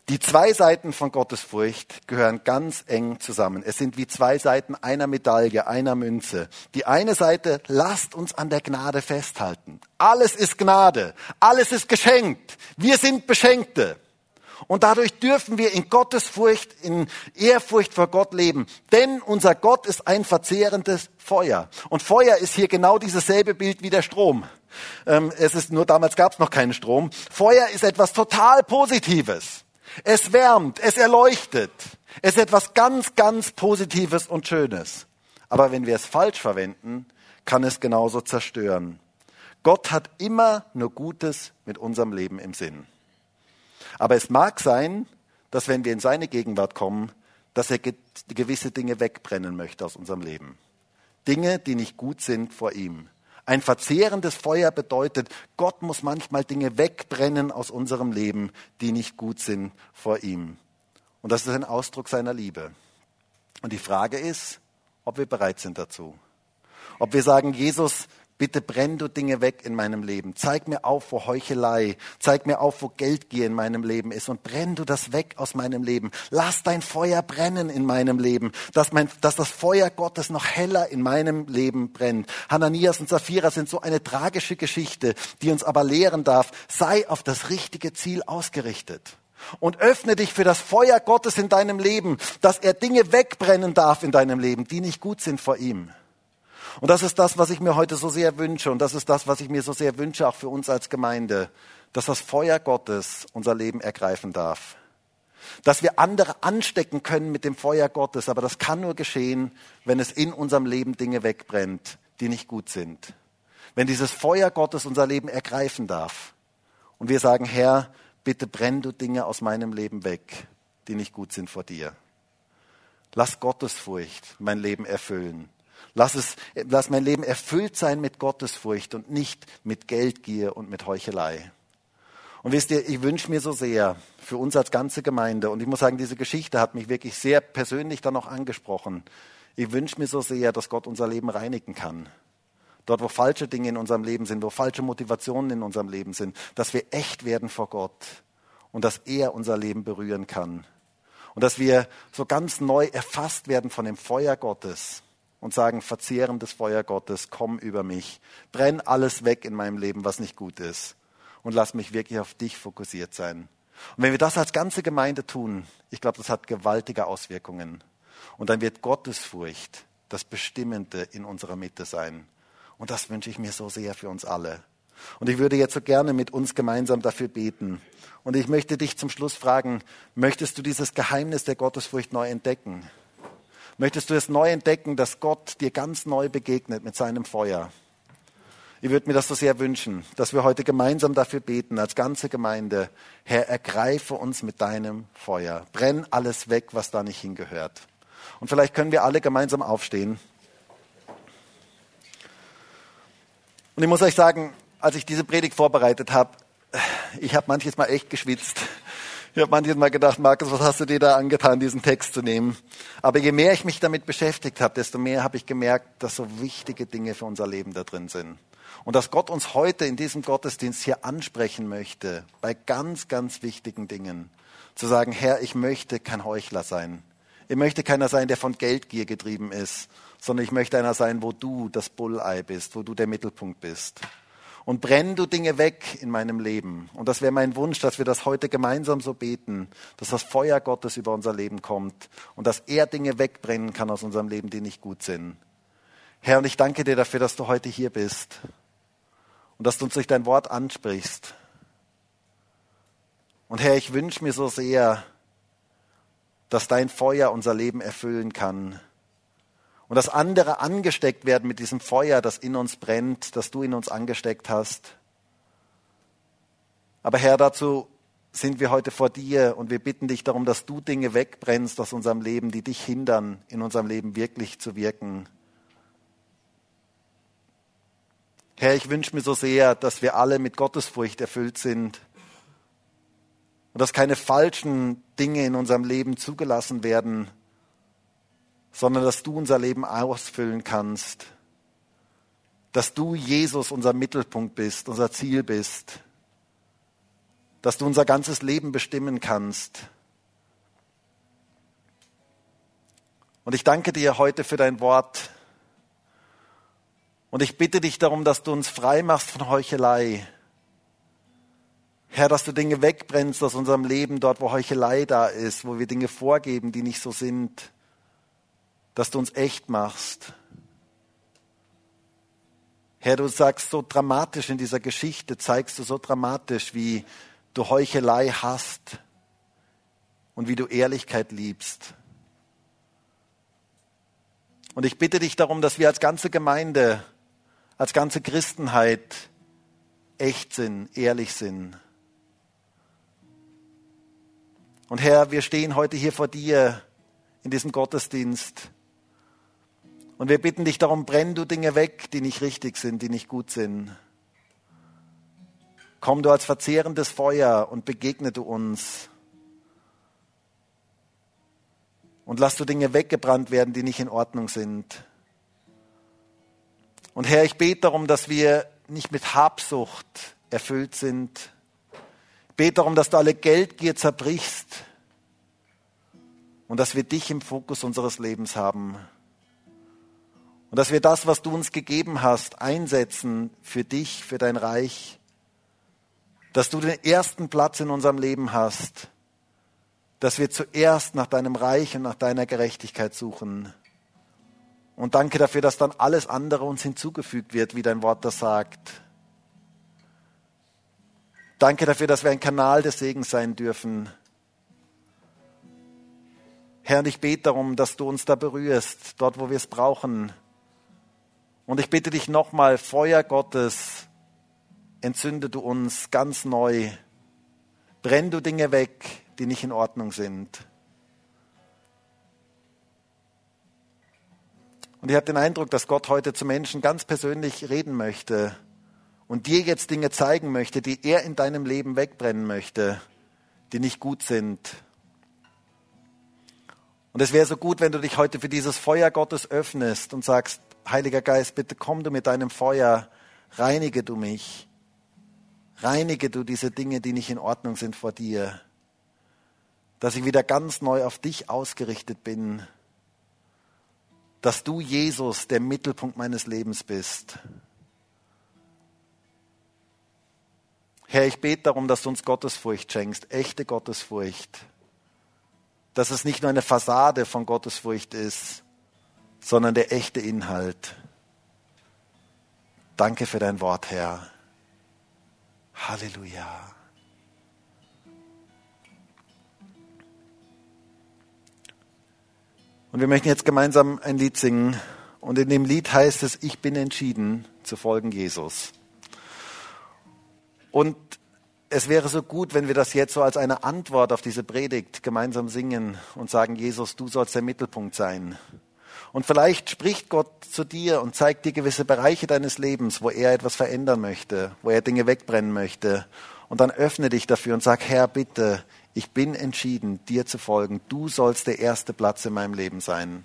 Die zwei Seiten von Gottesfurcht gehören ganz eng zusammen. Es sind wie zwei Seiten einer Medaille, einer Münze. Die eine Seite, lasst uns an der Gnade festhalten. Alles ist Gnade. Alles ist geschenkt. Wir sind Beschenkte. Und dadurch dürfen wir in Gottesfurcht, in Ehrfurcht vor Gott leben. Denn unser Gott ist ein verzehrendes Feuer. Und Feuer ist hier genau dieses selbe Bild wie der Strom. Ähm, es ist nur damals gab es noch keinen Strom. Feuer ist etwas total Positives. Es wärmt, es erleuchtet. Es ist etwas ganz, ganz Positives und Schönes. Aber wenn wir es falsch verwenden, kann es genauso zerstören. Gott hat immer nur Gutes mit unserem Leben im Sinn. Aber es mag sein, dass wenn wir in seine Gegenwart kommen, dass er gewisse Dinge wegbrennen möchte aus unserem Leben. Dinge, die nicht gut sind vor ihm. Ein verzehrendes Feuer bedeutet, Gott muss manchmal Dinge wegbrennen aus unserem Leben, die nicht gut sind vor ihm. Und das ist ein Ausdruck seiner Liebe. Und die Frage ist, ob wir bereit sind dazu. Ob wir sagen, Jesus, Bitte brenn du Dinge weg in meinem Leben. Zeig mir auf, wo Heuchelei, zeig mir auf, wo Geldgier in meinem Leben ist und brenn du das weg aus meinem Leben. Lass dein Feuer brennen in meinem Leben, dass, mein, dass das Feuer Gottes noch heller in meinem Leben brennt. Hananias und Sapphira sind so eine tragische Geschichte, die uns aber lehren darf, sei auf das richtige Ziel ausgerichtet. Und öffne dich für das Feuer Gottes in deinem Leben, dass er Dinge wegbrennen darf in deinem Leben, die nicht gut sind vor ihm. Und das ist das, was ich mir heute so sehr wünsche. Und das ist das, was ich mir so sehr wünsche, auch für uns als Gemeinde, dass das Feuer Gottes unser Leben ergreifen darf. Dass wir andere anstecken können mit dem Feuer Gottes. Aber das kann nur geschehen, wenn es in unserem Leben Dinge wegbrennt, die nicht gut sind. Wenn dieses Feuer Gottes unser Leben ergreifen darf. Und wir sagen, Herr, bitte brenn du Dinge aus meinem Leben weg, die nicht gut sind vor dir. Lass Gottesfurcht mein Leben erfüllen. Lass, es, lass mein Leben erfüllt sein mit Gottesfurcht und nicht mit Geldgier und mit Heuchelei. Und wisst ihr, ich wünsche mir so sehr für uns als ganze Gemeinde, und ich muss sagen, diese Geschichte hat mich wirklich sehr persönlich dann auch angesprochen. Ich wünsche mir so sehr, dass Gott unser Leben reinigen kann. Dort, wo falsche Dinge in unserem Leben sind, wo falsche Motivationen in unserem Leben sind, dass wir echt werden vor Gott und dass er unser Leben berühren kann. Und dass wir so ganz neu erfasst werden von dem Feuer Gottes und sagen, verzehrendes Feuer Gottes, komm über mich, brenn alles weg in meinem Leben, was nicht gut ist und lass mich wirklich auf dich fokussiert sein. Und wenn wir das als ganze Gemeinde tun, ich glaube, das hat gewaltige Auswirkungen. Und dann wird Gottesfurcht das Bestimmende in unserer Mitte sein. Und das wünsche ich mir so sehr für uns alle. Und ich würde jetzt so gerne mit uns gemeinsam dafür beten. Und ich möchte dich zum Schluss fragen, möchtest du dieses Geheimnis der Gottesfurcht neu entdecken? Möchtest du es neu entdecken, dass Gott dir ganz neu begegnet mit seinem Feuer? Ich würde mir das so sehr wünschen, dass wir heute gemeinsam dafür beten, als ganze Gemeinde. Herr, ergreife uns mit deinem Feuer. Brenn alles weg, was da nicht hingehört. Und vielleicht können wir alle gemeinsam aufstehen. Und ich muss euch sagen, als ich diese Predigt vorbereitet habe, ich habe manches Mal echt geschwitzt. Ich habe manchmal mal gedacht, Markus, was hast du dir da angetan, diesen Text zu nehmen? Aber je mehr ich mich damit beschäftigt habe, desto mehr habe ich gemerkt, dass so wichtige Dinge für unser Leben da drin sind. Und dass Gott uns heute in diesem Gottesdienst hier ansprechen möchte, bei ganz, ganz wichtigen Dingen. Zu sagen, Herr, ich möchte kein Heuchler sein. Ich möchte keiner sein, der von Geldgier getrieben ist, sondern ich möchte einer sein, wo du das Bullei bist, wo du der Mittelpunkt bist und brenn du Dinge weg in meinem Leben. Und das wäre mein Wunsch, dass wir das heute gemeinsam so beten, dass das Feuer Gottes über unser Leben kommt und dass er Dinge wegbrennen kann aus unserem Leben, die nicht gut sind. Herr, und ich danke dir dafür, dass du heute hier bist und dass du uns durch dein Wort ansprichst. Und Herr, ich wünsche mir so sehr, dass dein Feuer unser Leben erfüllen kann und dass andere angesteckt werden mit diesem Feuer, das in uns brennt, das du in uns angesteckt hast. Aber Herr, dazu sind wir heute vor dir und wir bitten dich darum, dass du Dinge wegbrennst aus unserem Leben, die dich hindern, in unserem Leben wirklich zu wirken. Herr, ich wünsche mir so sehr, dass wir alle mit Gottesfurcht erfüllt sind und dass keine falschen Dinge in unserem Leben zugelassen werden, sondern dass du unser Leben ausfüllen kannst, dass du, Jesus, unser Mittelpunkt bist, unser Ziel bist, dass du unser ganzes Leben bestimmen kannst. Und ich danke dir heute für dein Wort. Und ich bitte dich darum, dass du uns frei machst von Heuchelei. Herr, dass du Dinge wegbrennst aus unserem Leben, dort wo Heuchelei da ist, wo wir Dinge vorgeben, die nicht so sind, dass du uns echt machst. Herr, du sagst so dramatisch in dieser Geschichte, zeigst du so dramatisch, wie du Heuchelei hast und wie du Ehrlichkeit liebst. Und ich bitte dich darum, dass wir als ganze Gemeinde, als ganze Christenheit echt sind, ehrlich sind. Und Herr, wir stehen heute hier vor dir in diesem Gottesdienst. Und wir bitten dich darum, brenn du Dinge weg, die nicht richtig sind, die nicht gut sind. Komm du als verzehrendes Feuer und begegne du uns. Und lass du Dinge weggebrannt werden, die nicht in Ordnung sind. Und Herr, ich bete darum, dass wir nicht mit Habsucht erfüllt sind, bete darum, dass du alle Geldgier zerbrichst und dass wir dich im Fokus unseres Lebens haben. Und dass wir das, was du uns gegeben hast, einsetzen für dich, für dein Reich. Dass du den ersten Platz in unserem Leben hast. Dass wir zuerst nach deinem Reich und nach deiner Gerechtigkeit suchen. Und danke dafür, dass dann alles andere uns hinzugefügt wird, wie dein Wort das sagt. Danke dafür, dass wir ein Kanal des Segens sein dürfen. Herr, und ich bete darum, dass du uns da berührst, dort, wo wir es brauchen. Und ich bitte dich nochmal, Feuer Gottes, entzünde du uns ganz neu. Brenn du Dinge weg, die nicht in Ordnung sind. Und ich habe den Eindruck, dass Gott heute zu Menschen ganz persönlich reden möchte und dir jetzt Dinge zeigen möchte, die er in deinem Leben wegbrennen möchte, die nicht gut sind. Und es wäre so gut, wenn du dich heute für dieses Feuer Gottes öffnest und sagst, Heiliger Geist, bitte komm du mit deinem Feuer, reinige du mich, reinige du diese Dinge, die nicht in Ordnung sind vor dir, dass ich wieder ganz neu auf dich ausgerichtet bin, dass du, Jesus, der Mittelpunkt meines Lebens bist. Herr, ich bete darum, dass du uns Gottesfurcht schenkst, echte Gottesfurcht. Dass es nicht nur eine Fassade von Gottesfurcht ist, sondern der echte Inhalt. Danke für dein Wort, Herr. Halleluja. Und wir möchten jetzt gemeinsam ein Lied singen. Und in dem Lied heißt es, ich bin entschieden zu folgen Jesus. Und es wäre so gut, wenn wir das jetzt so als eine Antwort auf diese Predigt gemeinsam singen und sagen, Jesus, du sollst der Mittelpunkt sein. Und vielleicht spricht Gott zu dir und zeigt dir gewisse Bereiche deines Lebens, wo er etwas verändern möchte, wo er Dinge wegbrennen möchte. Und dann öffne dich dafür und sag, Herr, bitte, ich bin entschieden, dir zu folgen. Du sollst der erste Platz in meinem Leben sein.